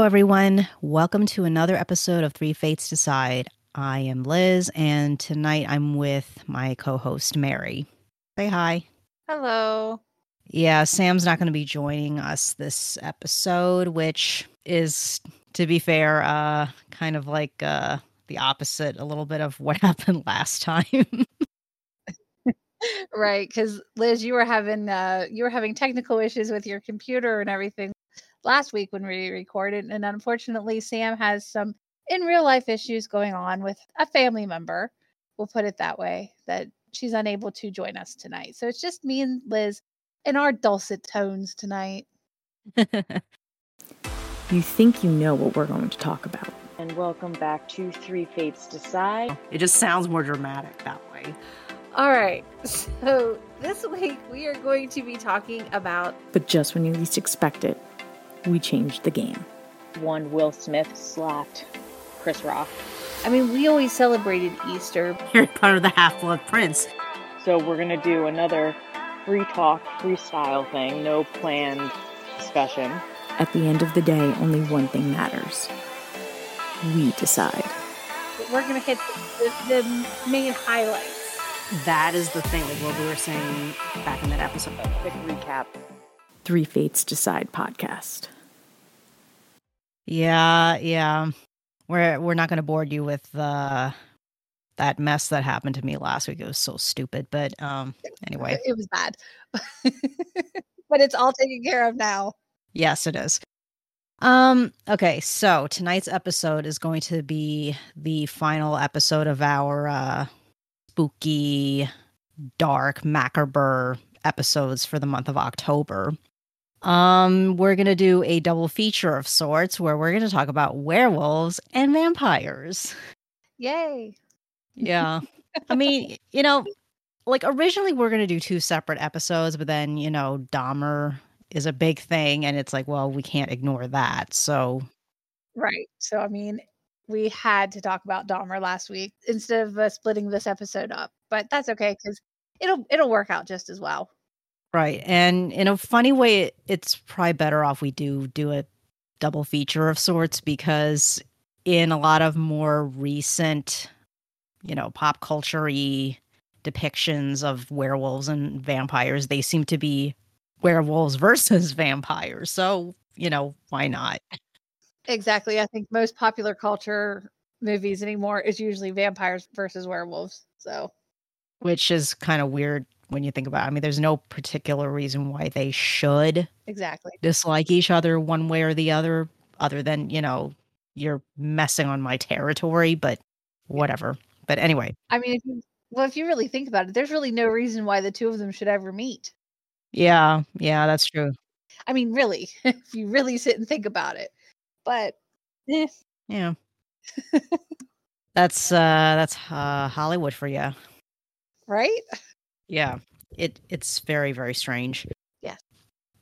Hello, everyone. Welcome to another episode of Three Fates Decide. I am Liz, and tonight I'm with my co host, Mary. Say hi. Hello. Yeah, Sam's not going to be joining us this episode, which is, to be fair, uh, kind of like uh, the opposite, a little bit of what happened last time. right, because Liz, you were having uh, you were having technical issues with your computer and everything last week when we recorded, and unfortunately, Sam has some in real life issues going on with a family member. We'll put it that way. That she's unable to join us tonight. So it's just me and Liz in our dulcet tones tonight. you think you know what we're going to talk about. And welcome back to Three Fates Decide. It just sounds more dramatic that way. All right. So this week we are going to be talking about. But just when you least expect it, we changed the game. One Will Smith slapped Chris Rock. I mean, we always celebrated Easter. You're part of the Half Blood Prince. So we're going to do another free talk, freestyle thing, no planned discussion. At the end of the day, only one thing matters. We decide. We're going to hit the, the, main highlights. That is the thing, like what we were saying back in that episode. A quick recap. Three Fates Decide podcast. Yeah, yeah. We're we're not going to bore you with uh, that mess that happened to me last week. It was so stupid, but um, anyway, it was bad. but it's all taken care of now. Yes, it is. Um, okay, so tonight's episode is going to be the final episode of our uh spooky, dark, macabre episodes for the month of October. Um, we're gonna do a double feature of sorts where we're gonna talk about werewolves and vampires. Yay. Yeah. I mean, you know, like originally we're gonna do two separate episodes, but then, you know, Dahmer is a big thing and it's like, well, we can't ignore that. So Right. So I mean, we had to talk about Dahmer last week instead of uh, splitting this episode up. But that's okay because it'll it'll work out just as well. Right. And in a funny way, it's probably better off we do do a double feature of sorts because in a lot of more recent, you know, pop culture depictions of werewolves and vampires, they seem to be werewolves versus vampires. So, you know, why not? Exactly. I think most popular culture movies anymore is usually vampires versus werewolves. So, which is kind of weird when you think about it. I mean, there's no particular reason why they should exactly dislike each other one way or the other, other than, you know, you're messing on my territory, but whatever. But anyway. I mean, if you, well, if you really think about it, there's really no reason why the two of them should ever meet. Yeah, yeah, that's true. I mean, really, if you really sit and think about it. But eh. yeah. that's uh that's uh Hollywood for you. Right? Yeah. It it's very very strange. Yes.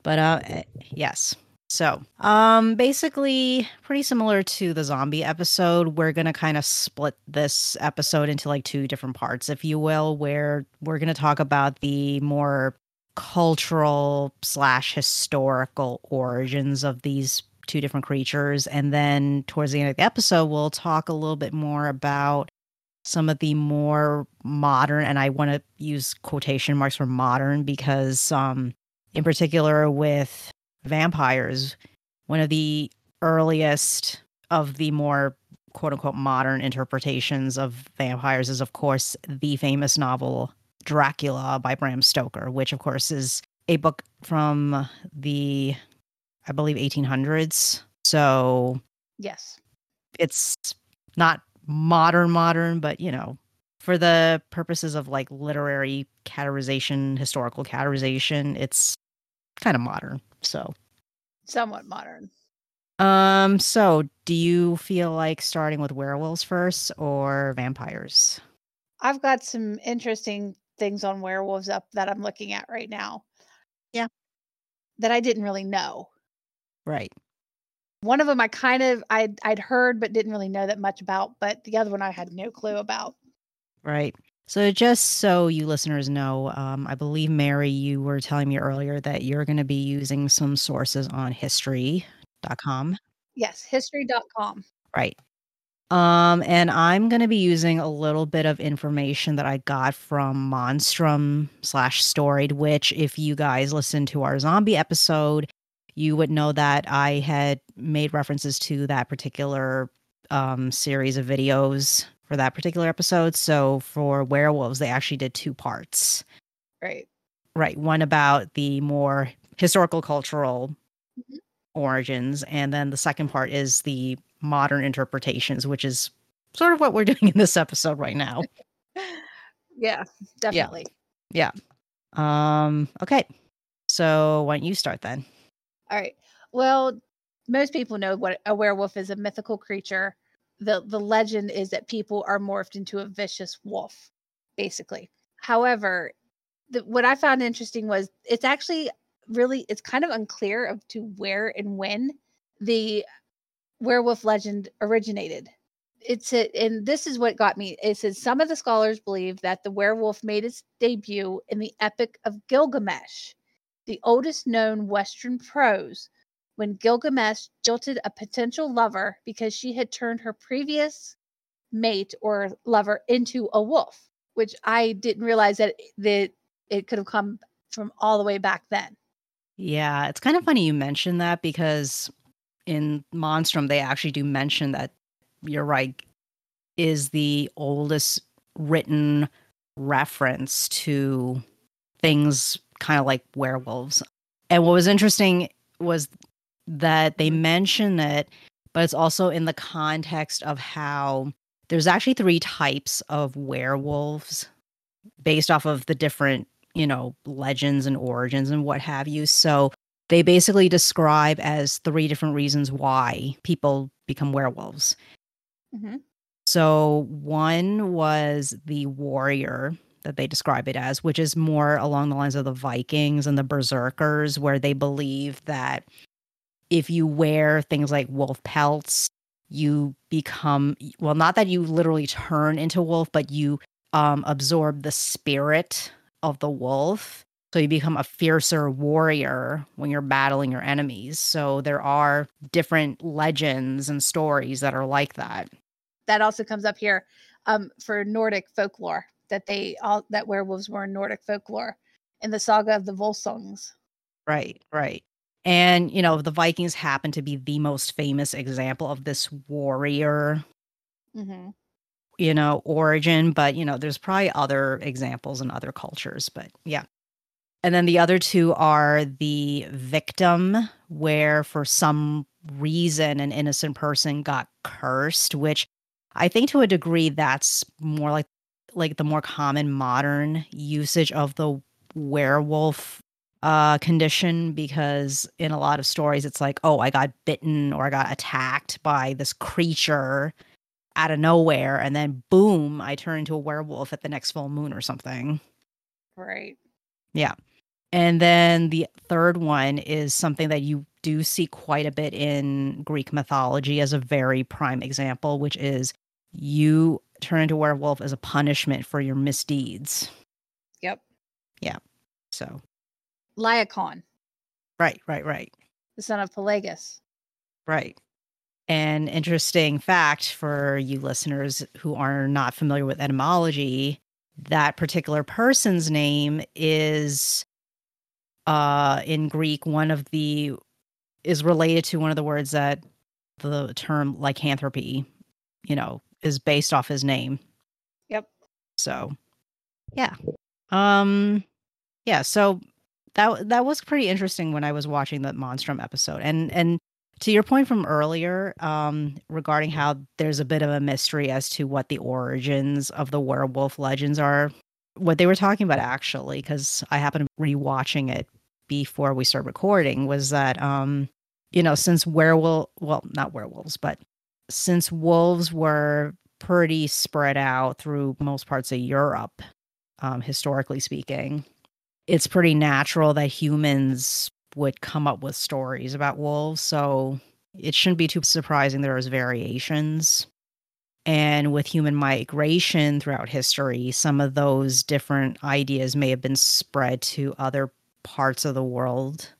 But uh eh, yes. So, um basically pretty similar to the zombie episode, we're going to kind of split this episode into like two different parts if you will, where we're going to talk about the more cultural slash historical origins of these two different creatures and then towards the end of the episode we'll talk a little bit more about some of the more modern, and I want to use quotation marks for modern because, um, in particular, with vampires, one of the earliest of the more quote unquote modern interpretations of vampires is, of course, the famous novel Dracula by Bram Stoker, which, of course, is a book from the, I believe, 1800s. So, yes, it's not modern modern but you know for the purposes of like literary categorization historical categorization it's kind of modern so. Somewhat modern. Um so do you feel like starting with werewolves first or vampires? I've got some interesting things on werewolves up that i'm looking at right now. Yeah. That i didn't really know. Right one of them I kind of I'd I'd heard but didn't really know that much about, but the other one I had no clue about. Right. So just so you listeners know, um, I believe Mary, you were telling me earlier that you're going to be using some sources on history.com. Yes, history.com. Right. Um, and I'm going to be using a little bit of information that I got from Monstrum slash Storied, which, if you guys listen to our zombie episode, you would know that I had made references to that particular um, series of videos for that particular episode. So for werewolves, they actually did two parts. Right. Right. One about the more historical cultural Mhm. origins. And then the second part is the modern interpretations, which is sort of what we're doing in this episode right now. Yeah, definitely. Yeah. Um, okay. So why don't you start then? All right. Well, most people know what a werewolf is a mythical creature. The the legend is that people are morphed into a vicious wolf, basically. However, the, what I found interesting was it's actually really it's kind of unclear of to where and when the werewolf legend originated. It's a, and this is what got me. It says some of the scholars believe that the werewolf made its debut in the Epic of Gilgamesh, the oldest known Western prose, when Gilgamesh jilted a potential lover because she had turned her previous mate or lover into a wolf, which I didn't realize that that it could have come from all the way back then. Yeah, it's kind of funny you mentioned that because in Monstrum they actually do mention that you're right is the oldest written reference to things kind of like werewolves. And what was interesting was that they mention it, but it's also in the context of how there's actually three types of werewolves based off of the different, you know, legends and origins and what have you. So they basically describe as three different reasons why people become werewolves. Mhm. So one was the warrior that they describe it as, which is more along the lines of the Vikings and the berserkers, where they believe that if you wear things like wolf pelts, you become well, not that you literally turn into wolf, but you um, absorb the spirit of the wolf. So you become a fiercer warrior when you're battling your enemies. So there are different legends and stories that are like that. That also comes up here um, for Nordic folklore that they all that werewolves were in Nordic folklore in the saga of the Volsungs. Right, right. And, you know, the Vikings happen to be the most famous example of this warrior, Mm-hmm. you know, origin. But, you know, there's probably other examples in other cultures. But yeah. And then the other two are the victim, where for some reason an innocent person got cursed, which I think to a degree that's more like like the more common modern usage of the werewolf uh condition because in a lot of stories it's like oh i got bitten or i got attacked by this creature out of nowhere and then boom i turn into a werewolf at the next full moon or something Right. yeah and then the third one is something that you do see quite a bit in greek mythology as a very prime example which is you turn into a werewolf as a punishment for your misdeeds Yep. Yeah. So Lycaon, right right right the son of Pelasgus. Right. An interesting fact for you listeners who are not familiar with etymology, that particular person's name is uh in Greek one of the is related to one of the words that the term lycanthropy, you know, is based off his name. Yep. So, yeah. Um yeah, so that that was pretty interesting when I was watching the Monstrum episode. And and to your point from earlier, um, regarding how there's a bit of a mystery as to what the origins of the werewolf legends are, what they were talking about actually, because I happened to be rewatching it before we start recording, was that um, you know, since werewolf well, not werewolves, but since wolves were pretty spread out through most parts of Europe, um, historically speaking, it's pretty natural that humans would come up with stories about wolves. So it shouldn't be too surprising there variations. And with human migration throughout history, some of those different ideas may have been spread to other parts of the world,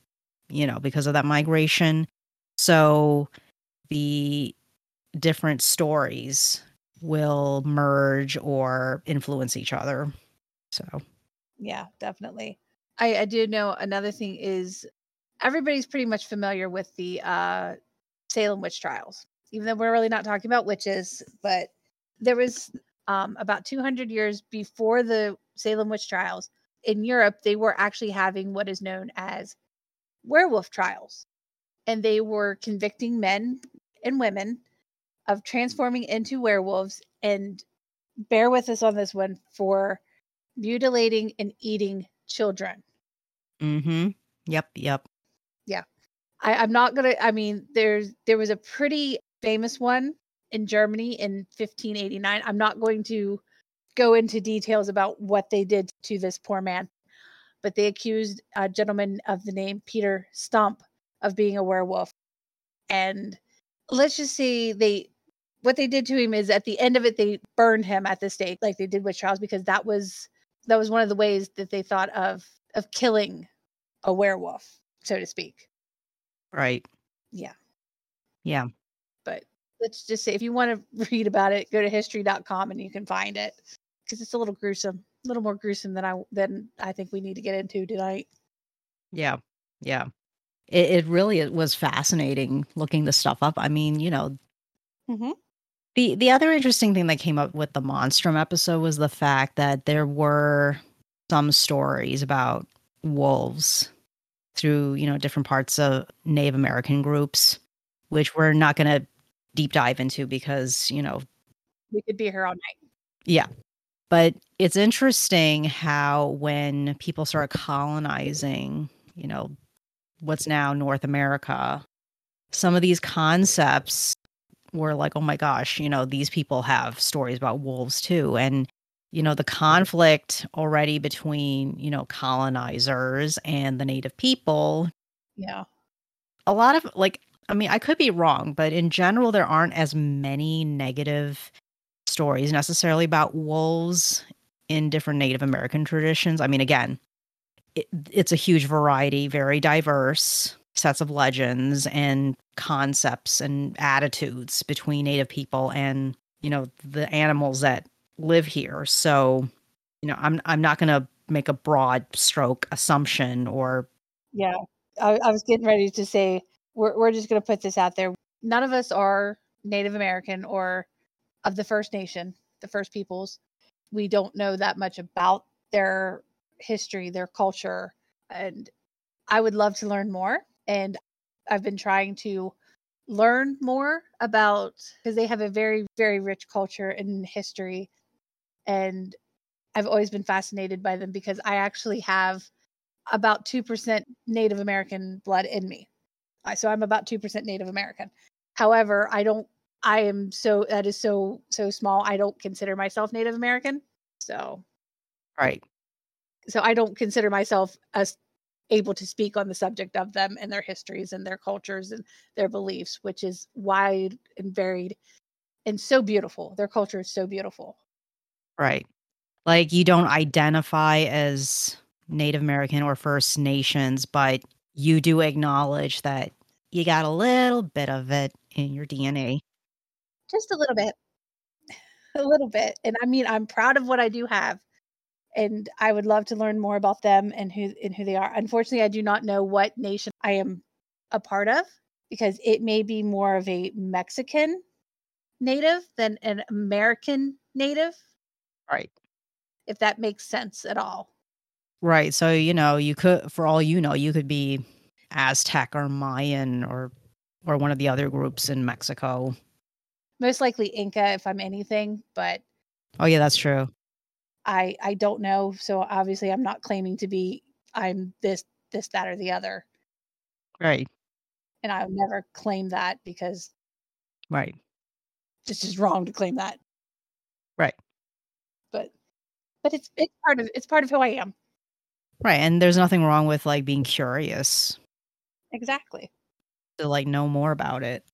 you know, because of that migration. So the different stories will merge or influence each other. So, Yeah, definitely. I, I do know another thing is everybody's pretty much familiar with the uh, Salem witch trials, even though we're really not talking about witches. But there was um, about 200 years before the Salem witch trials in Europe, they were actually having what is known as werewolf trials. And they were convicting men and women of transforming into werewolves. And bear with us on this one for mutilating and eating children. mm-hmm. Yep, yep. I, I'm not gonna. I mean, there's there was a pretty famous one in Germany in 1589. I'm not going to go into details about what they did to this poor man, but they accused a gentleman of the name Peter Stump of being a werewolf, and let's just say they. What they did to him is at the end of it, they burned him at the stake, like they did with Charles, because that was that was one of the ways that they thought of of killing a werewolf, so to speak. Right. Yeah. Yeah. but let's just say if you want to read about it go to history.com and you can find it because it's a little gruesome a little more gruesome than i than i think we need to get into tonight Yeah. Yeah. It, it really it was fascinating looking the stuff up. I mean, you know, mm-hmm. The the other interesting thing that came up with the Monstrum episode was the fact that there were some stories about wolves through, you know, different parts of Native American groups, which we're not going to deep dive into because, you know, we could be here all night yeah. But it's interesting how when people started colonizing, you know, what's now North America, some of these concepts were like, oh my gosh, you know, these people have stories about wolves too. And, you know, the conflict already between, you know, colonizers and the native people, yeah a lot of like, I mean, I could be wrong, but in general, there aren't as many negative stories necessarily about wolves in different Native American traditions. I mean, again, it, it's a huge variety, very diverse sets of legends and concepts and attitudes between Native people and you know the animals that live here. So, you know, I'm I'm not going to make a broad stroke assumption or yeah i, I was getting ready to say we're, we're just going to put this out there. None of us are native american or of the first nation the first peoples. We don't know that much about their history their culture and i would love to learn more and i've been trying to learn more about because they have a very very rich culture and history and i've always been fascinated by them because i actually have about 2% native american blood in me so i'm about 2% native american however i don't i am so that is so so small i don't consider myself native american so right. so I don't consider myself as able to speak on the subject of them and their histories and their cultures and their beliefs, which is wide and varied and so beautiful. Their culture is so beautiful. Right. Like you don't identify as Native American or First Nations, but you do acknowledge that you got a little bit of it in your DNA. Just a little bit. A little bit. And I mean, I'm proud of what I do have. And I would love to learn more about them and who and who they are. Unfortunately, I do not know what nation I am a part of because it may be more of a Mexican native than an American native, Right. if that makes sense at all. Right. So, you know, you could for all you know, you could be Aztec or Mayan or or one of the other groups in Mexico. Most likely Inca if I'm anything, but Oh yeah, that's true. I I don't know. So obviously I'm not claiming to be I'm this this that or the other. Right. And I would never claim that because Right. it's just wrong to claim that. Right. But but it's it's part of it's part of who I am. Right. And there's nothing wrong with like being curious Exactly. to like know more about it.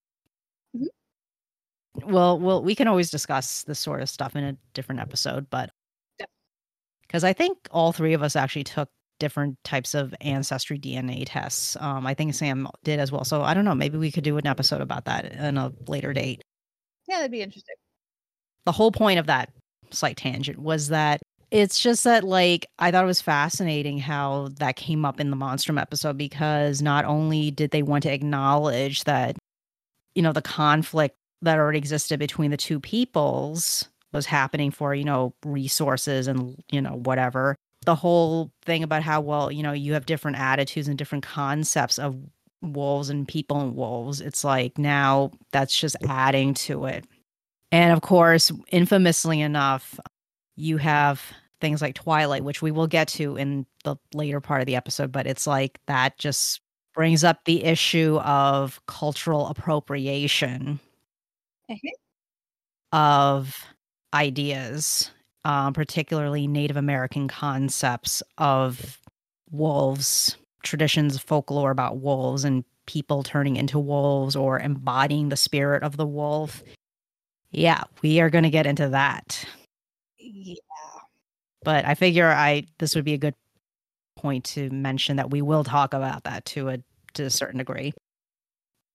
Mhm. Well, well, we can always discuss this sort of stuff in a different episode, but. Because I think all three of us actually took different types of ancestry DNA tests. Um, I think Sam did as well. So I don't know. Maybe we could do an episode about that in a later date. Yeah, that'd be interesting. The whole point of that slight tangent was that it's just that like I thought it was fascinating how that came up in the Monstrum episode because not only did they want to acknowledge that you know the conflict that already existed between the two peoples was happening for you know resources and you know whatever the whole thing about how well you know you have different attitudes and different concepts of wolves and people and wolves it's like now that's just adding to it and of course infamously enough you have things like twilight which we will get to in the later part of the episode but it's like that just brings up the issue of cultural appropriation Mhm. of ideas, um, particularly Native American concepts of wolves, traditions, folklore about wolves, and people turning into wolves or embodying the spirit of the wolf. Yeah, we are going to get into that. Yeah. But I figure I this would be a good point to mention that we will talk about that to a to a certain degree.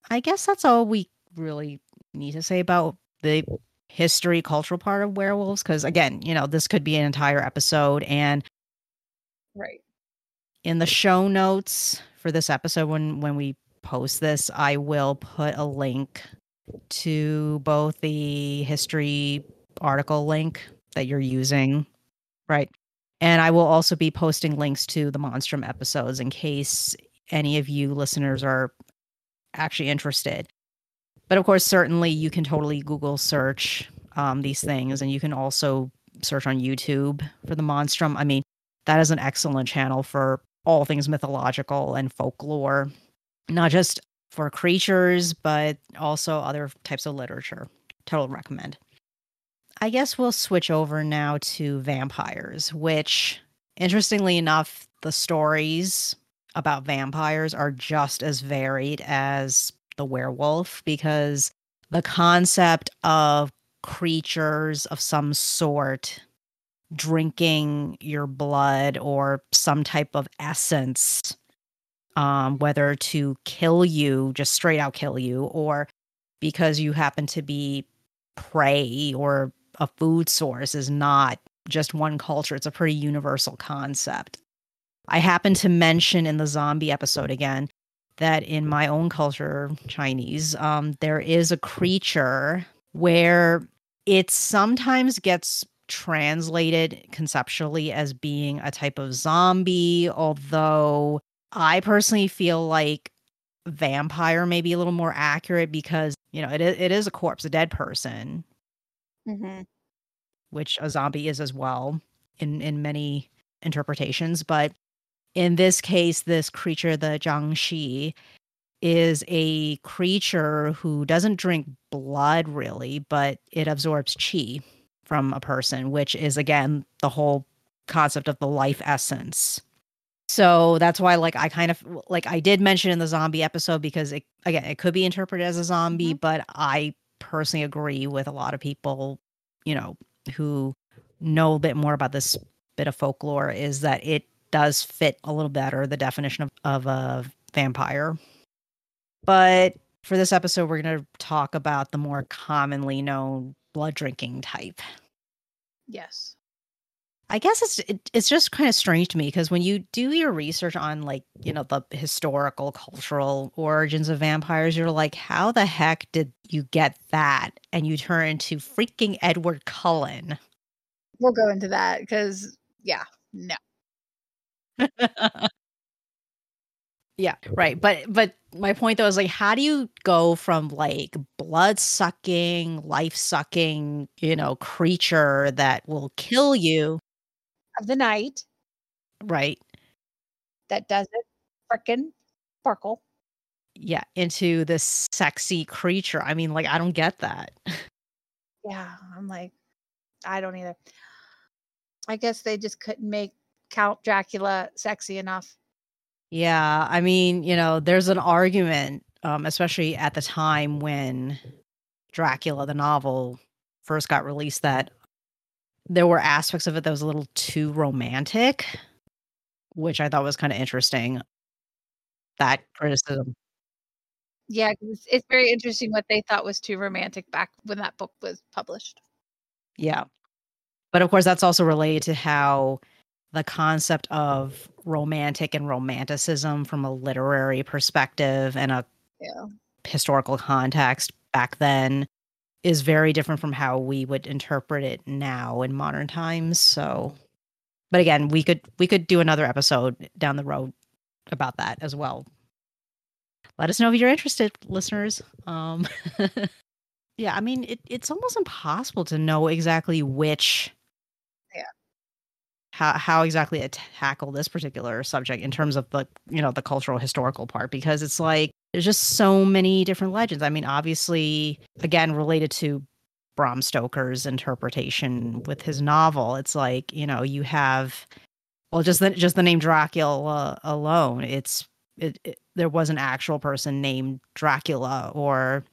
I guess that's all we really need to say about the history cultural part of werewolves because again you know this could be an entire episode and Right. in the show notes for this episode when when we post this i will put a link to both the history article link that you're using right and i will also be posting links to the monstrum episodes in case any of you listeners are actually interested but of course certainly you can totally google search um, these things and you can also search on youtube for the monstrum i mean that is an excellent channel for all things mythological and folklore, not just for creatures, but also other types of literature. Total recommend. I guess we'll switch over now to vampires, which, interestingly enough, the stories about vampires are just as varied as the werewolf because the concept of creatures of some sort drinking your blood or some type of essence um whether to kill you just straight out kill you or because you happen to be prey or a food source is not just one culture it's a pretty universal concept. I happen to mention in the zombie episode again that in my own culture chinese um there is a creature where it sometimes gets translated conceptually as being a type of zombie, although I personally feel like vampire may be a little more accurate because, you know, it, it is a corpse, a dead person, Mm-hmm. which a zombie is as well in, in many interpretations. But in this case, this creature, the jiangshi, is a creature who doesn't drink blood really, but it absorbs chi from a person, which is again the whole concept of the life essence. So that's why, like, I kind of like I did mention in the zombie episode because it again it could be interpreted as a zombie, mm-hmm. but I personally agree with a lot of people, you know, who know a bit more about this bit of folklore is that it does fit a little better the definition of, of a vampire. But for this episode, we're going to talk about the more commonly known blood drinking type. Yes. I guess it's it, it's just kind of strange to me because when you do your research on like you know the historical cultural origins of vampires, you're like, how the heck did you get that? And you turn into freaking Edward Cullen. We'll go into that because, yeah, no. yeah, right. But but my point though is like, how do you go from like blood sucking, life sucking, you know, creature that will kill you, Of the night right? that doesn't frickin' sparkle. Yeah, into this sexy creature. I mean, like, I don't get that. Yeah. I'm like, I don't either. I guess they just couldn't make Count Dracula sexy enough. Yeah, I mean, you know, there's an argument, um, especially at the time when Dracula, the novel, first got released, that there were aspects of it that was a little too romantic. which I thought was kind of interesting. That criticism. Yeah, it's, it's very interesting what they thought was too romantic back when that book was published. Yeah. But of course, that's also related to how the concept of romantic and romanticism from a literary perspective and a Yeah. historical context back then is very different from how we would interpret it now in modern times. So, but again, we could we could do another episode down the road about that as well. Let us know if you're interested, listeners. Um, yeah, I mean, it, it's almost impossible to know exactly which. How how exactly to tackle this particular subject in terms of the you know the cultural historical part because it's like there's just so many different legends. I mean, obviously, again related to Bram Stoker's interpretation with his novel, it's like you know you have well just the just the name Dracula alone. It's it, it there was an actual person named Dracula or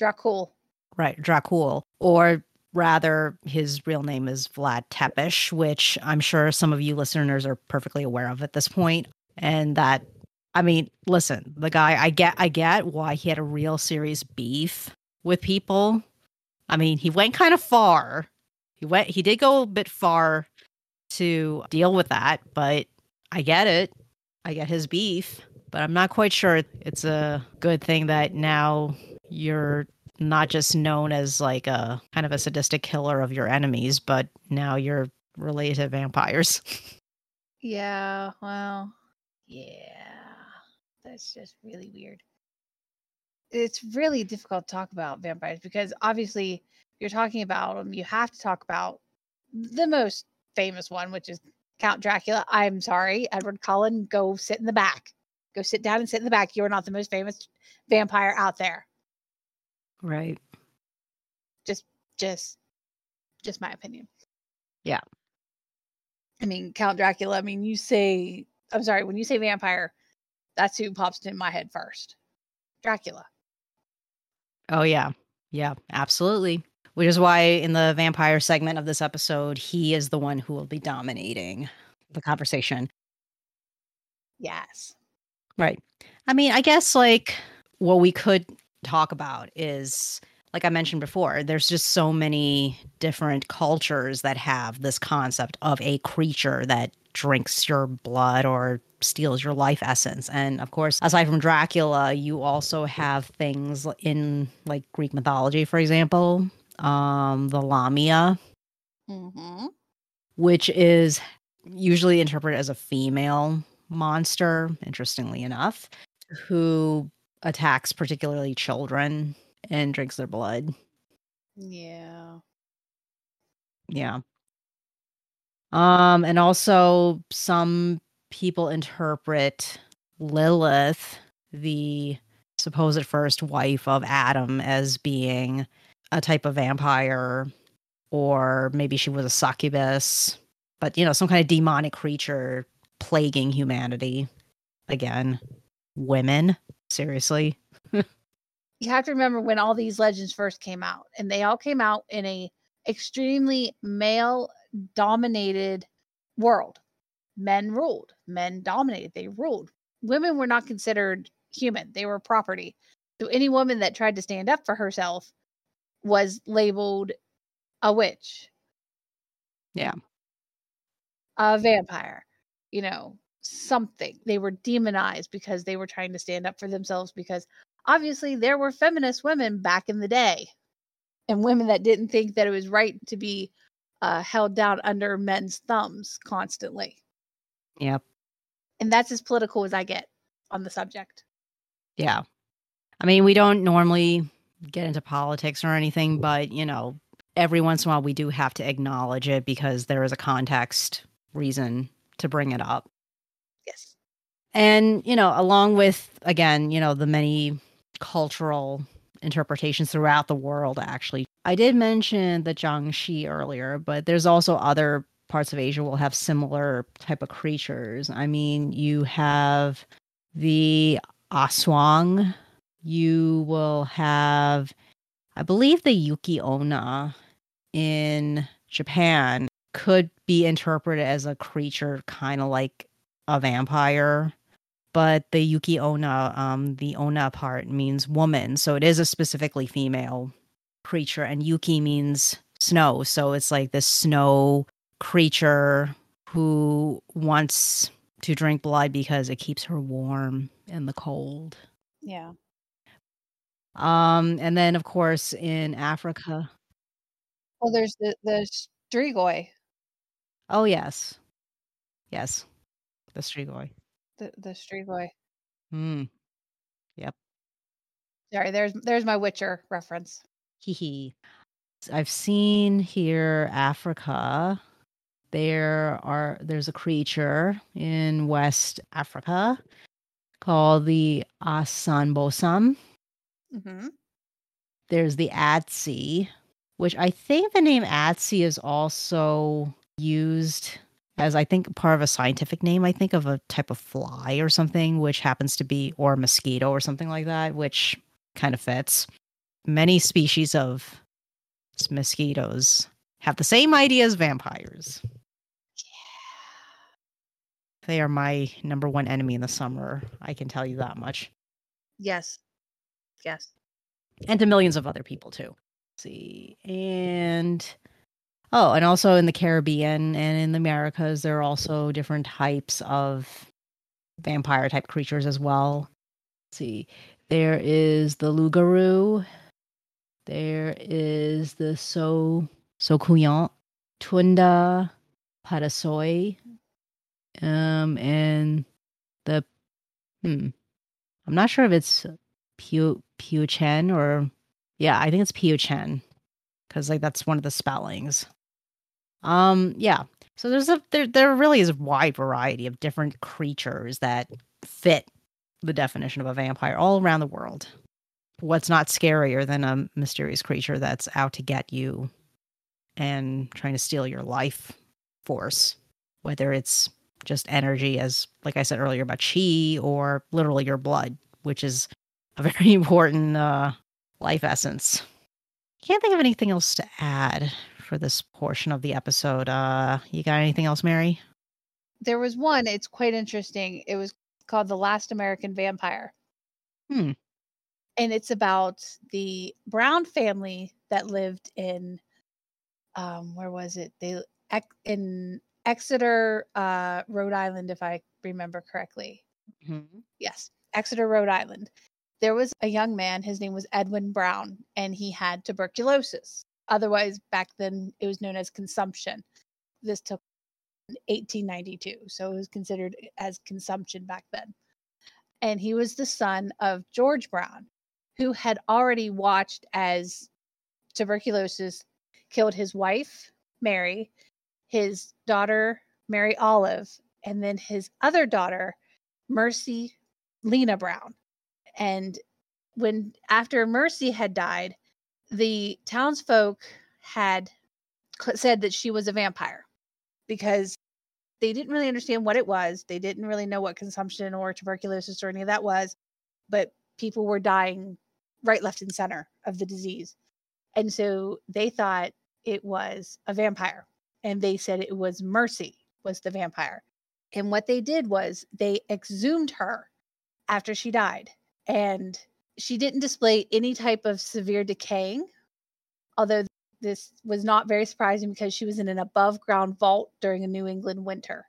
Dracul. Right, Dracul, or rather, his real name is Vlad Tepes, which I'm sure some of you listeners are perfectly aware of at this point. And that, I mean, listen, the guy, I get, I get why he had a real serious beef with people. I mean, he went kind of far. He went, he did go a bit far to deal with that, but I get it. I get his beef, but I'm not quite sure it's a good thing that now you're not just known as like a kind of a sadistic killer of your enemies, but now you're related to vampires. Yeah, well, yeah. That's just really weird. It's really difficult to talk about vampires because obviously you're talking about them, you have to talk about the most famous one, which is Count Dracula. I'm sorry, Edward Cullen, go sit in the back. Go sit down and sit in the back. You're not the most famous vampire out there. Right. Just just just my opinion. Yeah. I mean, Count Dracula, I mean, you say I'm sorry, when you say vampire, that's who pops in my head first. Dracula. Oh yeah. Yeah, absolutely. Which is why in the vampire segment of this episode, he is the one who will be dominating the conversation. Yes. Right. I mean, I guess like what we could talk about is like I mentioned before, there's just so many different cultures that have this concept of a creature that drinks your blood or steals your life essence. And of course, aside from Dracula, you also have things in like Greek mythology, for example, um, the Lamia, Mm-hmm. which is usually interpreted as a female monster, interestingly enough, who attacks particularly children and drinks their blood. Yeah. Yeah. Um, and also some people interpret Lilith, the supposed first wife of Adam, as being a type of vampire, or maybe she was a succubus, but you know, some kind of demonic creature plaguing humanity. Again, women. Seriously. You have to remember when all these legends first came out, and they all came out in a extremely male dominated world. Men ruled, men dominated, they ruled. Women were not considered human, they were property. So any woman that tried to stand up for herself was labeled a witch, Yeah. a vampire, you know, something. They were demonized because they were trying to stand up for themselves because obviously there were feminist women back in the day and women that didn't think that it was right to be uh, held down under men's thumbs constantly. Yep. And that's as political as I get on the subject. Yeah. I mean, we don't normally get into politics or anything, but you know, every once in a while we do have to acknowledge it because there is a context reason to bring it up. And, you know, along with, again, you know, the many cultural interpretations throughout the world, actually. I did mention the jiangshi earlier, but there's also other parts of Asia will have similar type of creatures. I mean, you have the Aswang, you will have, I believe, the Yuki Onna in Japan could be interpreted as a creature kind of like a vampire, but the Yuki Onna, um, the Onna part means woman. So it is a specifically female creature, and Yuki means snow. So it's like this snow creature who wants to drink blood because it keeps her warm in the cold. Yeah. Um, and then of course in Africa. Well, there's the the Strigoi, Oh yes, yes, the Strigoi. The the street boy. Hmm. Yep. Sorry, there's there's my Witcher reference. Hee hee. I've seen here Africa. There are there's a creature in West Africa called the Asanbosam. hmm There's the Atsi, which I think the name Atsi is also used as I think part of a scientific name. I think of a type of fly or something, which happens to be or a mosquito or something like that, which kind of fits. Many species of mosquitoes have the same idea as vampires. Yeah. They are my number one enemy in the summer. I can tell you that much. Yes. Yes. and to millions of other people too. Let's see, and oh, and also in the Caribbean and in the Americas, there are also different types of vampire type creatures as well. Let's see, there is the Lugaroo, there is the So Soucouyant, Tunda, Patasoy, um, and the hmm, I'm not sure if it's Piu Piu Chen or yeah, I think it's Piu Chen because like that's one of the spellings. Um, yeah. So there's a there there really is a wide variety of different creatures that fit the definition of a vampire all around the world. What's not scarier than a mysterious creature that's out to get you and trying to steal your life force, whether it's just energy, as like I said earlier about chi, or literally your blood, which is a very important uh, life essence. Can't think of anything else to add for this portion of the episode. Uh, you got anything else, Mary? There was one. It's quite interesting. It was called The Last American Vampire. Hmm. And it's about the Brown family that lived in, um, where was it? They in Exeter, uh, Rhode Island, if I remember correctly. Yes, Exeter, Rhode Island. There was a young man, his name was Edwin Brown, and he had tuberculosis. Otherwise, back then it was known as consumption. This took 1892, so it was considered eh, as consumption back then. And he was the son of George Brown, who had already watched as tuberculosis killed his wife, Mary, his daughter, Mary Olive, and then his other daughter, Mercy Lena Brown. And when after Mercy had died, the townsfolk had said that she was a vampire because they didn't really understand what it was. They didn't really know what consumption or tuberculosis or any of that was, but people were dying right, left, and center of the disease. And so they thought it was a vampire. And they said it was Mercy was the vampire. And what they did was they exhumed her after she died. And she didn't display any type of severe decaying, although this was not very surprising because she was in an above ground vault during a New England winter.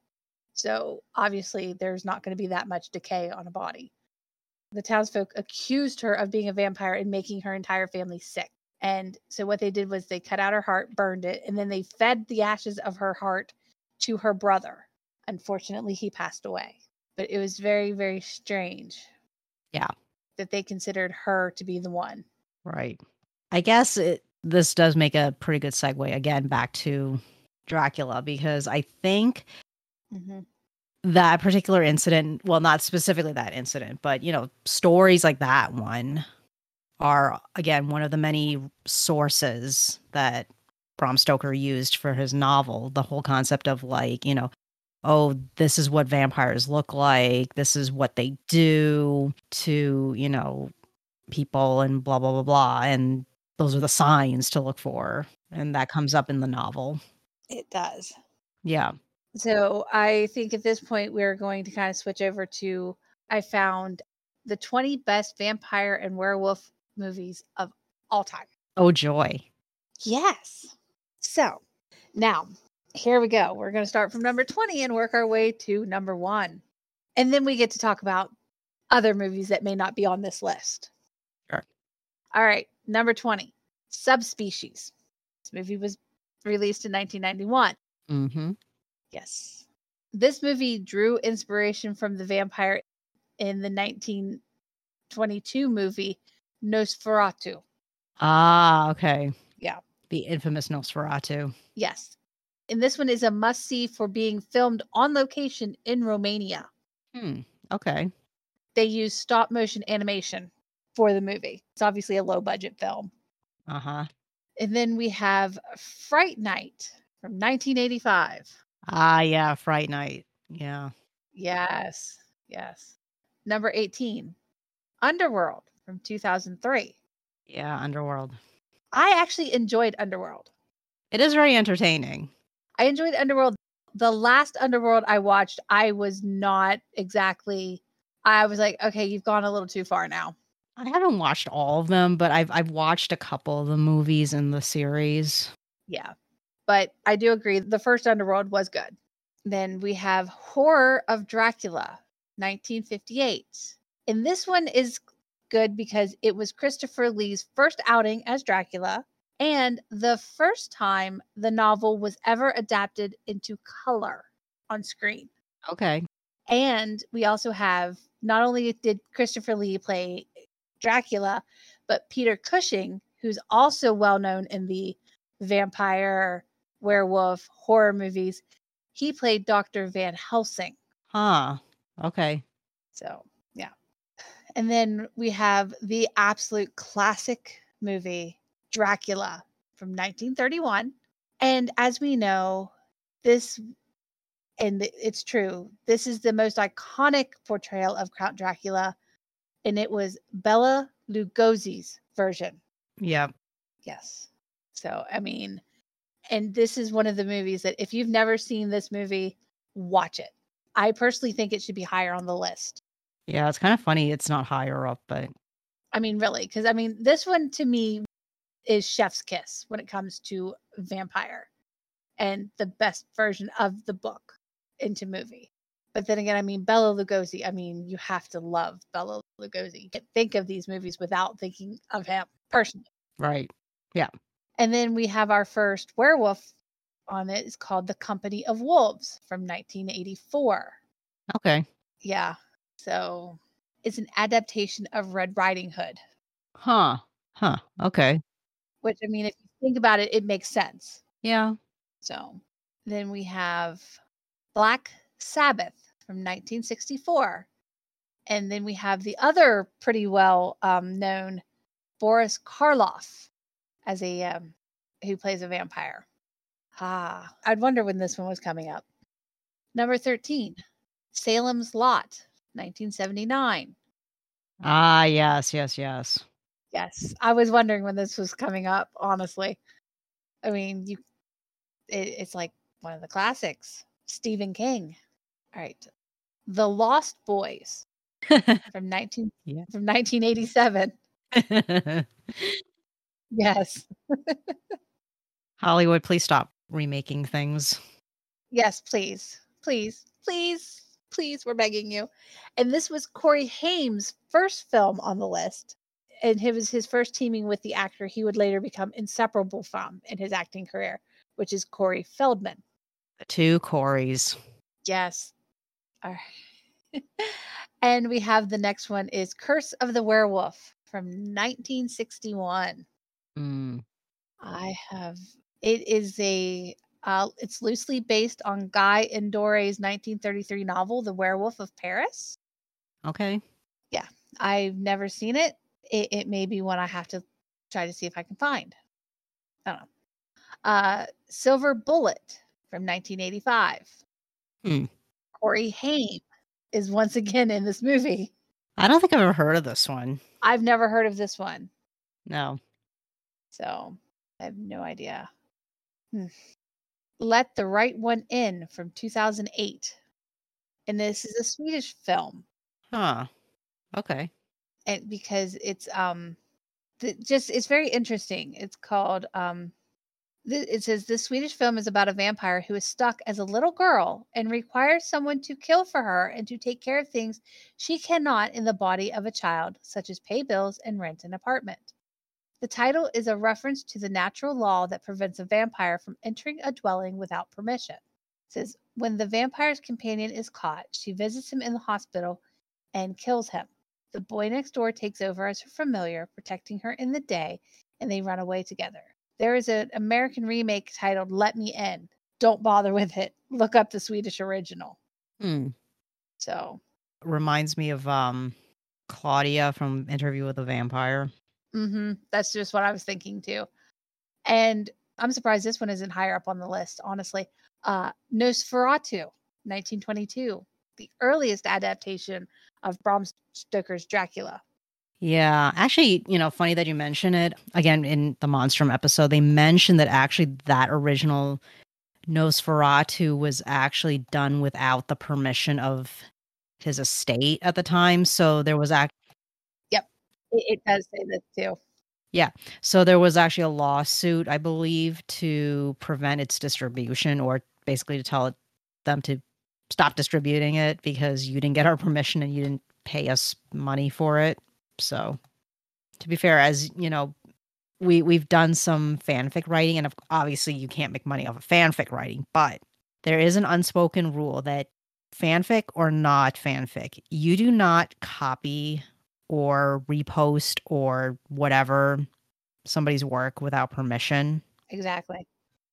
So obviously, there's not going to be that much decay on a body. The townsfolk accused her of being a vampire and making her entire family sick. And so, what they did was they cut out her heart, burned it, and then they fed the ashes of her heart to her brother. Unfortunately, he passed away. But it was very, very strange. Yeah. That they considered her to be the one. Right. I guess it, this does make a pretty good segue again back to Dracula because I think Mm-hmm. that particular incident, well, not specifically that incident, but you know, stories like that one are again one of the many sources that Bram Stoker used for his novel. The whole concept of like, you know, oh, this is what vampires look like, this is what they do to, you know, people and blah blah blah blah. And those are the signs to look for. And that comes up in the novel. It does. Yeah. So I think at this point we're going to kind of switch over to I found the 20 best vampire and werewolf movies of all time. Oh joy. Yes. So now here we go. We're going to start from number 20 and work our way to number one. And then we get to talk about other movies that may not be on this list. Sure. All right. Number 20, Subspecies. This movie was released in 1991. Mm-hmm. Yes. This movie drew inspiration from the vampire in the 1922 movie Nosferatu. Ah, okay. Yeah. The infamous Nosferatu. Yes. And this one is a must see for being filmed on location in Romania. Hmm. Okay. They use stop motion animation for the movie. It's obviously a low budget film. Uh-huh. And then we have Fright Night from 1985. Ah, yeah, Fright Night. Yeah. Yes. Yes. Number 18, Underworld from 2003. Yeah, Underworld. I actually enjoyed Underworld. It is very entertaining. I enjoyed Underworld. The last Underworld I watched, I was not exactly. I was like, okay, you've gone a little too far now. I haven't watched all of them, but I've I've watched a couple of the movies in the series. Yeah. But I do agree the first Underworld was good. Then we have Horror of Dracula, 1958. And this one is good because it was Christopher Lee's first outing as Dracula and the first time the novel was ever adapted into color on screen. Okay. And we also have not only did Christopher Lee play Dracula, but Peter Cushing, who's also well known in the vampire, werewolf, horror movies, he played Dr. Van Helsing. Huh. Okay. So, yeah. And then we have the absolute classic movie, Dracula from 1931. And as we know, this, and it's true, this is the most iconic portrayal of Count Dracula. And it was Bela Lugosi's version. Yeah. Yes. So, I mean, and this is one of the movies that if you've never seen this movie, watch it. I personally think it should be higher on the list. Yeah, it's kind of funny it's not higher up, but I mean, really, because I mean, this one to me is chef's kiss when it comes to vampire and the best version of the book into movie. But then again, I mean, Bela Lugosi, I mean, you have to love Bela Lugosi. You can't think of these movies without thinking of him personally. right. Yeah. And then we have our first werewolf on it. It's called The Company of Wolves from 1984. Okay. Yeah. So it's an adaptation of Red Riding Hood, Huh. Huh. Okay. Which I mean, if you think about it, it makes sense. Yeah. So then we have Black Sabbath from 1964. And then we have the other pretty well um, known Boris Karloff as a um, who plays a vampire. Ah, I'd wonder when this one was coming up. Number 13, Salem's Lot, 1979. Ah, yes, yes, yes. Yes, I was wondering when this was coming up, honestly. I mean, you it, it's like one of the classics. Stephen King. All right. The Lost Boys from 19 Yeah. from 1987. Yes. Hollywood, please stop remaking things. Yes, please. Please. Please. Please, we're begging you. And this was Corey Haim's first film on the list. And it was his first teaming with the actor he would later become inseparable from in his acting career, which is Corey Feldman. The two Corys. Yes. All right. and we have the next one is Curse of the Werewolf from 1961. Mm. I have it is a uh, it's loosely based on Guy Endore's 1933 novel The Werewolf of Paris. Okay. Yeah, I've never seen it. It, it may be one I have to try to see if I can find. I don't know. Uh, Silver Bullet from 1985. Hmm. Corey Haim is once again in this movie. I don't think I've ever heard of this one. I've never heard of this one, No. so I have no idea. Hmm. Let the Right One In from 2008. And this is a Swedish film. Huh. Okay. And because it's um the, just it's very interesting. It's called um it says this Swedish film is about a vampire who is stuck as a little girl and requires someone to kill for her and to take care of things she cannot in the body of a child, such as pay bills and rent an apartment. The title is a reference to the natural law that prevents a vampire from entering a dwelling without permission. It says when the vampire's companion is caught, she visits him in the hospital and kills him. The boy next door takes over as her familiar, protecting her in the day, and they run away together. There is an American remake titled Let Me In. Don't bother with it. Look up the Swedish original. Hmm. So, Reminds me of um Claudia from Interview with a Vampire. hmm that's just what I was thinking too. And I'm surprised this one isn't higher up on the list, honestly. Uh, Nosferatu, 1922, the earliest adaptation of Bram Stoker's Dracula. Yeah, actually, you know, funny that you mention it. Again, in the Monstrum episode, they mentioned that actually that original Nosferatu was actually done without the permission of his estate at the time. So there was act It, it does say this too. Yeah, so there was actually a lawsuit, I believe, to prevent its distribution or basically to tell it, them to stop distributing it because you didn't get our permission and you didn't pay us money for it. So to be fair, as you know, we we've done some fanfic writing, and obviously you can't make money off of fanfic writing, but there is an unspoken rule that fanfic or not fanfic, you do not copy or repost or whatever somebody's work without permission. Exactly.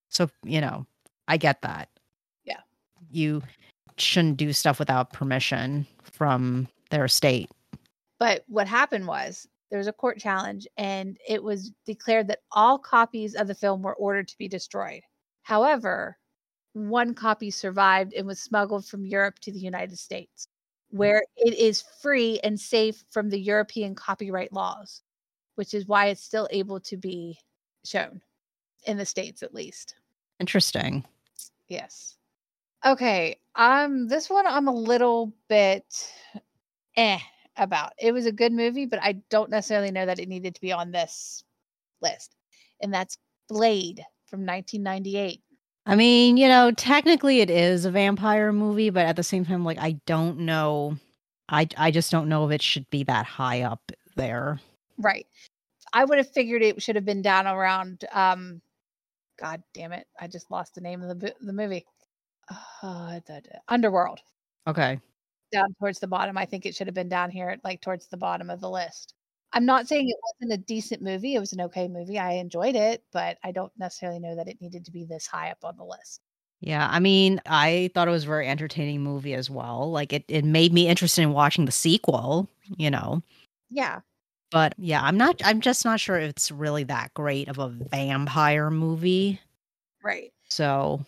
So, you know, I get that. Yeah. You shouldn't do stuff without permission from their state. But what happened was there was a court challenge, and it was declared that all copies of the film were ordered to be destroyed. However, one copy survived and was smuggled from Europe to the United States, where it is free and safe from the European copyright laws, which is why it's still able to be shown in the States at least. Interesting. Yes. Okay. Um, this one I'm a little bit eh about. It was a good movie, but I don't necessarily know that it needed to be on this list. And that's Blade from 1998. I mean, you know, technically it is a vampire movie, but at the same time, like I don't know. I I just don't know if it should be that high up there. Right. I would have figured it should have been down around um God damn it. I just lost the name of the the movie. Uh, da- da- Underworld. Okay. down towards the bottom. I think it should have been down here, like towards the bottom of the list. I'm not saying it wasn't a decent movie. It was an okay movie. I enjoyed it, but I don't necessarily know that it needed to be this high up on the list. Yeah, I mean, I thought it was a very entertaining movie as well. Like it it made me interested in watching the sequel, you know. Yeah. But yeah, I'm not I'm just not sure if it's really that great of a vampire movie. Right. So,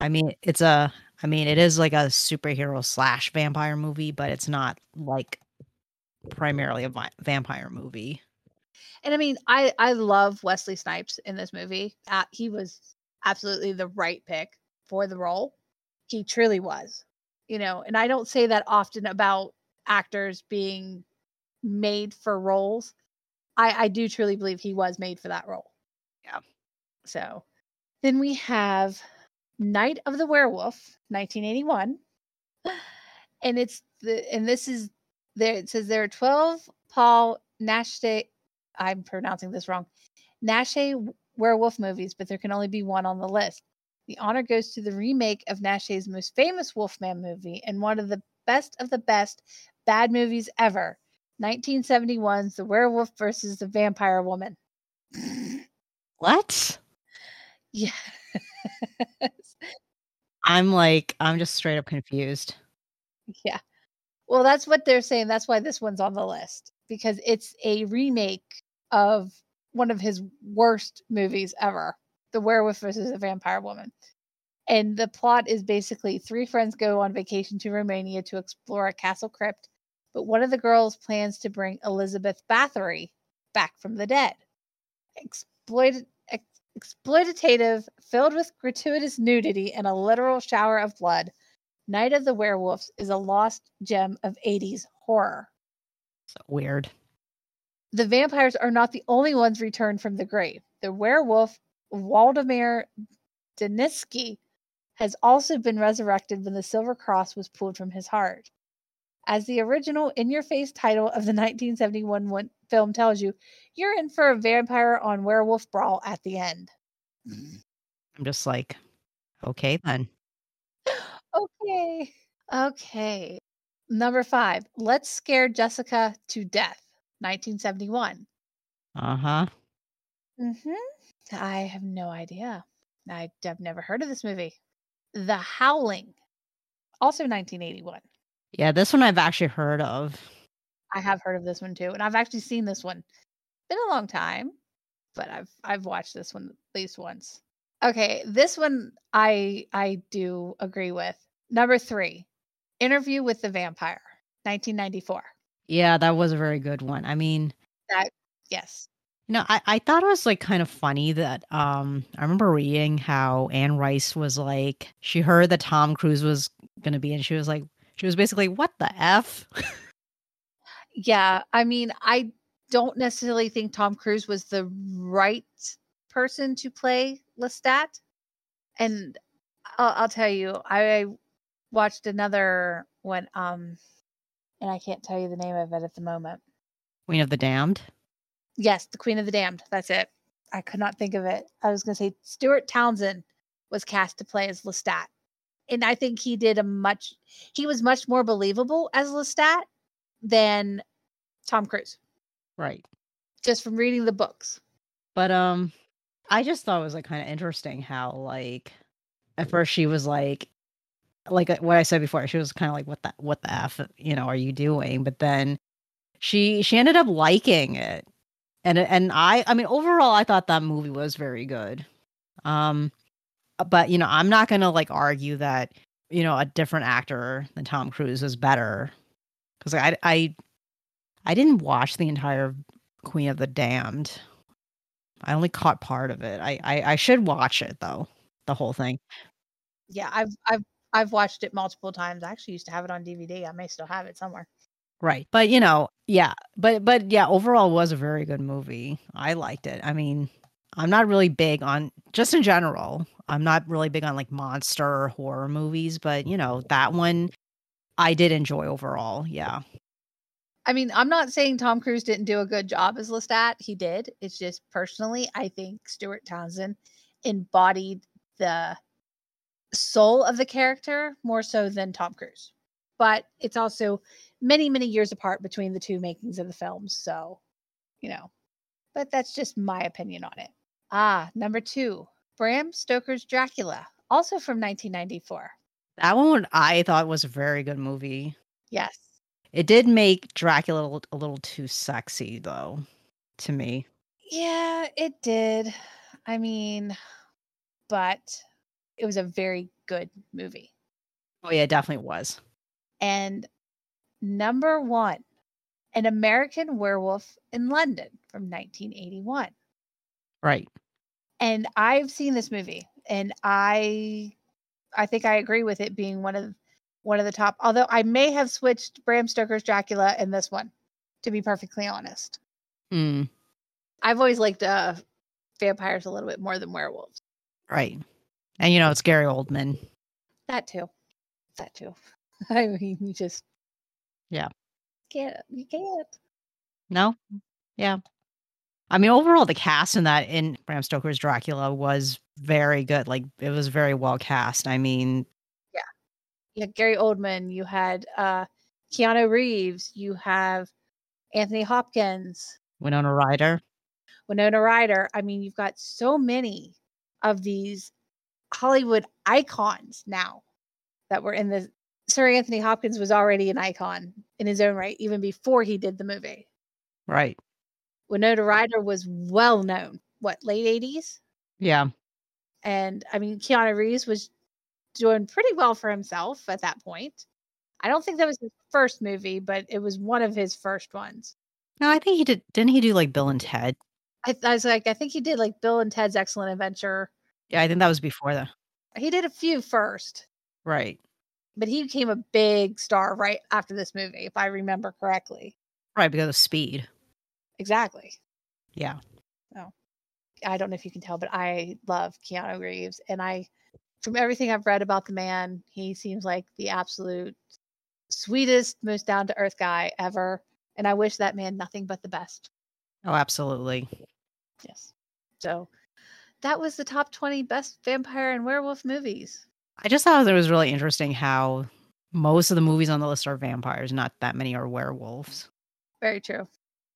I mean, it's a I mean, it is like a superhero slash vampire movie, but it's not like primarily a vi- vampire movie. And I mean, I I love Wesley Snipes in this movie. Uh, he was absolutely the right pick for the role. He truly was. You know, and I don't say that often about actors being made for roles. I I do truly believe he was made for that role. Yeah. So, then we have Night of the Werewolf, 1981. And it's the and this is there it says there are 12 Paul Naschy I'm pronouncing this wrong. Naschy werewolf movies, but there can only be one on the list. The honor goes to the remake of Naschy's most famous Wolfman movie and one of the best of the best bad movies ever. 1971's The Werewolf versus the Vampire Woman. What? yes. I'm like I'm just straight up confused. Yeah. Well, that's what they're saying. That's why this one's on the list because it's a remake of one of his worst movies ever, The Werewolf versus the Vampire Woman. And the plot is basically three friends go on vacation to Romania to explore a castle crypt, but one of the girls plans to bring Elizabeth Bathory back from the dead. Exploited ex- exploitative, filled with gratuitous nudity and a literal shower of blood, Night of the Werewolves is a lost gem of 80s horror. So weird. The vampires are not the only ones returned from the grave. The werewolf, Waldemar Daninsky, has also been resurrected when the silver cross was pulled from his heart. As the original in your face title of the 1971 one film tells you, you're in for a vampire on werewolf brawl at the end. I'm just like, okay then. Okay. Okay. Number five, Let's Scare Jessica to Death, 1971. Uh huh. Mm hmm. I have no idea. I, have never heard of this movie. The Howling, also 1981. Yeah, this one I've actually heard of. I have heard of this one too, and I've actually seen this one. Been a long time, but I've I've watched this one at least once. Okay, this one I I do agree with. Number three, Interview with the Vampire, 1994. Yeah, that was a very good one. I mean, That yes, you know, I, I thought it was like kind of funny that um I remember reading how Anne Rice was like she heard that Tom Cruise was gonna be and she was like she was basically what the F? yeah. I mean, I don't necessarily think Tom Cruise was the right person to play Lestat, and I'll, I'll tell you, I watched another one, um, and I can't tell you the name of it at the moment. Queen of the Damned. Yes, the Queen of the Damned. That's it. I could not think of it. I was going to say Stuart Townsend was cast to play as Lestat. And I think he did a much, he was much more believable as Lestat than Tom Cruise, Right. just from reading the books. But um I just thought it was like kind of interesting how like at first she was like like uh, what I said before, she was kind of like what the what the F, you know, are you doing? But then she she ended up liking it. And and I I mean overall I thought that movie was very good. Um but you know, I'm not going to like argue that, you know, a different actor than Tom Cruise is better cuz I I I didn't watch the entire Queen of the Damned. I only caught part of it. I, I I should watch it though, the whole thing. Yeah, I've I've I've watched it multiple times. I actually used to have it on DVD. I may still have it somewhere. Right. But you know, yeah. But but yeah, overall it was a very good movie. I liked it. I mean, I'm not really big on just in general. I'm not really big on like monster or horror movies, but you know, that one I did enjoy overall. Yeah. I mean, I'm not saying Tom Cruise didn't do a good job as Lestat. He did. It's just personally, I think Stuart Townsend embodied the soul of the character more so than Tom Cruise. But it's also many, many years apart between the two makings of the films. So, you know, but that's just my opinion on it. Ah, number two, Bram Stoker's Dracula, also from 1994. That one I thought was a very good movie. Yes. It did make Dracula a little, a little too sexy though to me. Yeah, it did. I mean, but it was a very good movie. Oh yeah, it definitely was. And number one, An American Werewolf in London from 1981. Right. And I've seen this movie and I I think I agree with it being one of one of the top. Although I may have switched Bram Stoker's Dracula and this one, to be perfectly honest. Hmm. I've always liked uh vampires a little bit more than werewolves. Right. And you know, it's Gary Oldman. That too. That too. I mean, you just Yeah. can't. You can't. No? Yeah. I mean, overall, the cast in that in Bram Stoker's Dracula was very good. Like, it was very well cast. I mean, You had Gary Oldman. You had uh, Keanu Reeves. You have Anthony Hopkins, Winona Ryder. Winona Ryder. I mean, you've got so many of these Hollywood icons now that were in the. Sir Anthony Hopkins was already an icon in his own right, even before he did the movie. Right. Winona Ryder was well known. What late eighties? Yeah. And I mean, Keanu Reeves was doing pretty well for himself at that point. I don't think that was his first movie, but it was one of his first ones. No, I think he did. Didn't he do like Bill and Ted? I, I was like, I think he did like Bill and Ted's Excellent Adventure. Yeah, I think that was before that. He did a few first, Right. but he became a big star right after this movie, if I remember correctly. Right, because of speed. Exactly. Yeah. Oh. I don't know if you can tell, but I love Keanu Reeves. And I, from everything I've read about the man, he seems like the absolute sweetest, most down to earth guy ever. And I wish that man nothing but the best. Oh, absolutely. Yes. So that was the top 20 best vampire and werewolf movies. I just thought it was really interesting how most of the movies on the list are vampires, not that many are werewolves. Very true.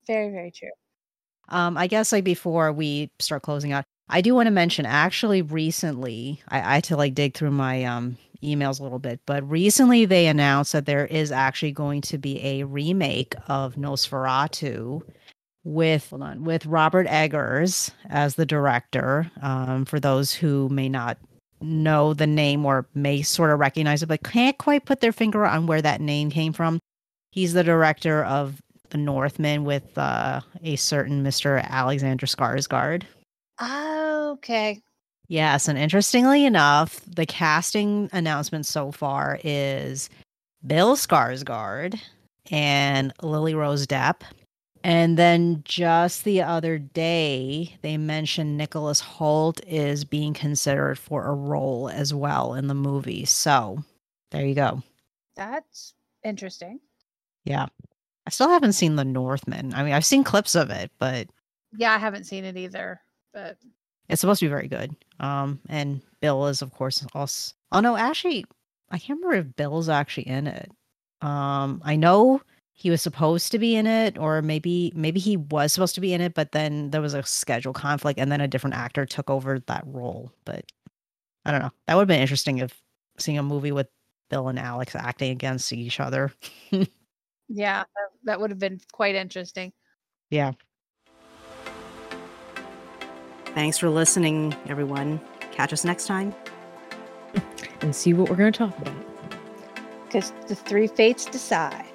Very, very true. Um, I guess like before we start closing out, I do want to mention actually recently, I, I had to like dig through my um emails a little bit, but recently they announced that there is actually going to be a remake of Nosferatu with hold on with Robert Eggers as the director. Um, for those who may not know the name or may sort of recognize it, but can't quite put their finger on where that name came from. He's the director of The Northman with uh, a certain Mr. Alexander Skarsgård. Okay. Yes, and interestingly enough, the casting announcement so far is Bill Skarsgård and Lily Rose Depp. And then just the other day, they mentioned Nicholas Hoult is being considered for a role as well in the movie. So there you go. That's interesting. Yeah. I still haven't seen The Northman. I mean, I've seen clips of it, but Yeah, I haven't seen it either. But it's supposed to be very good. Um, and Bill is, of course, also. Oh no, actually, I can't remember if Bill's actually in it. Um, I know he was supposed to be in it, or maybe maybe he was supposed to be in it, but then there was a schedule conflict, and then a different actor took over that role. But I don't know. That would have been interesting if seeing a movie with Bill and Alex acting against each other. yeah, that, that would have been quite interesting. Yeah. Thanks for listening, everyone. Catch us next time. And see what we're going to talk about. Because the three fates decide.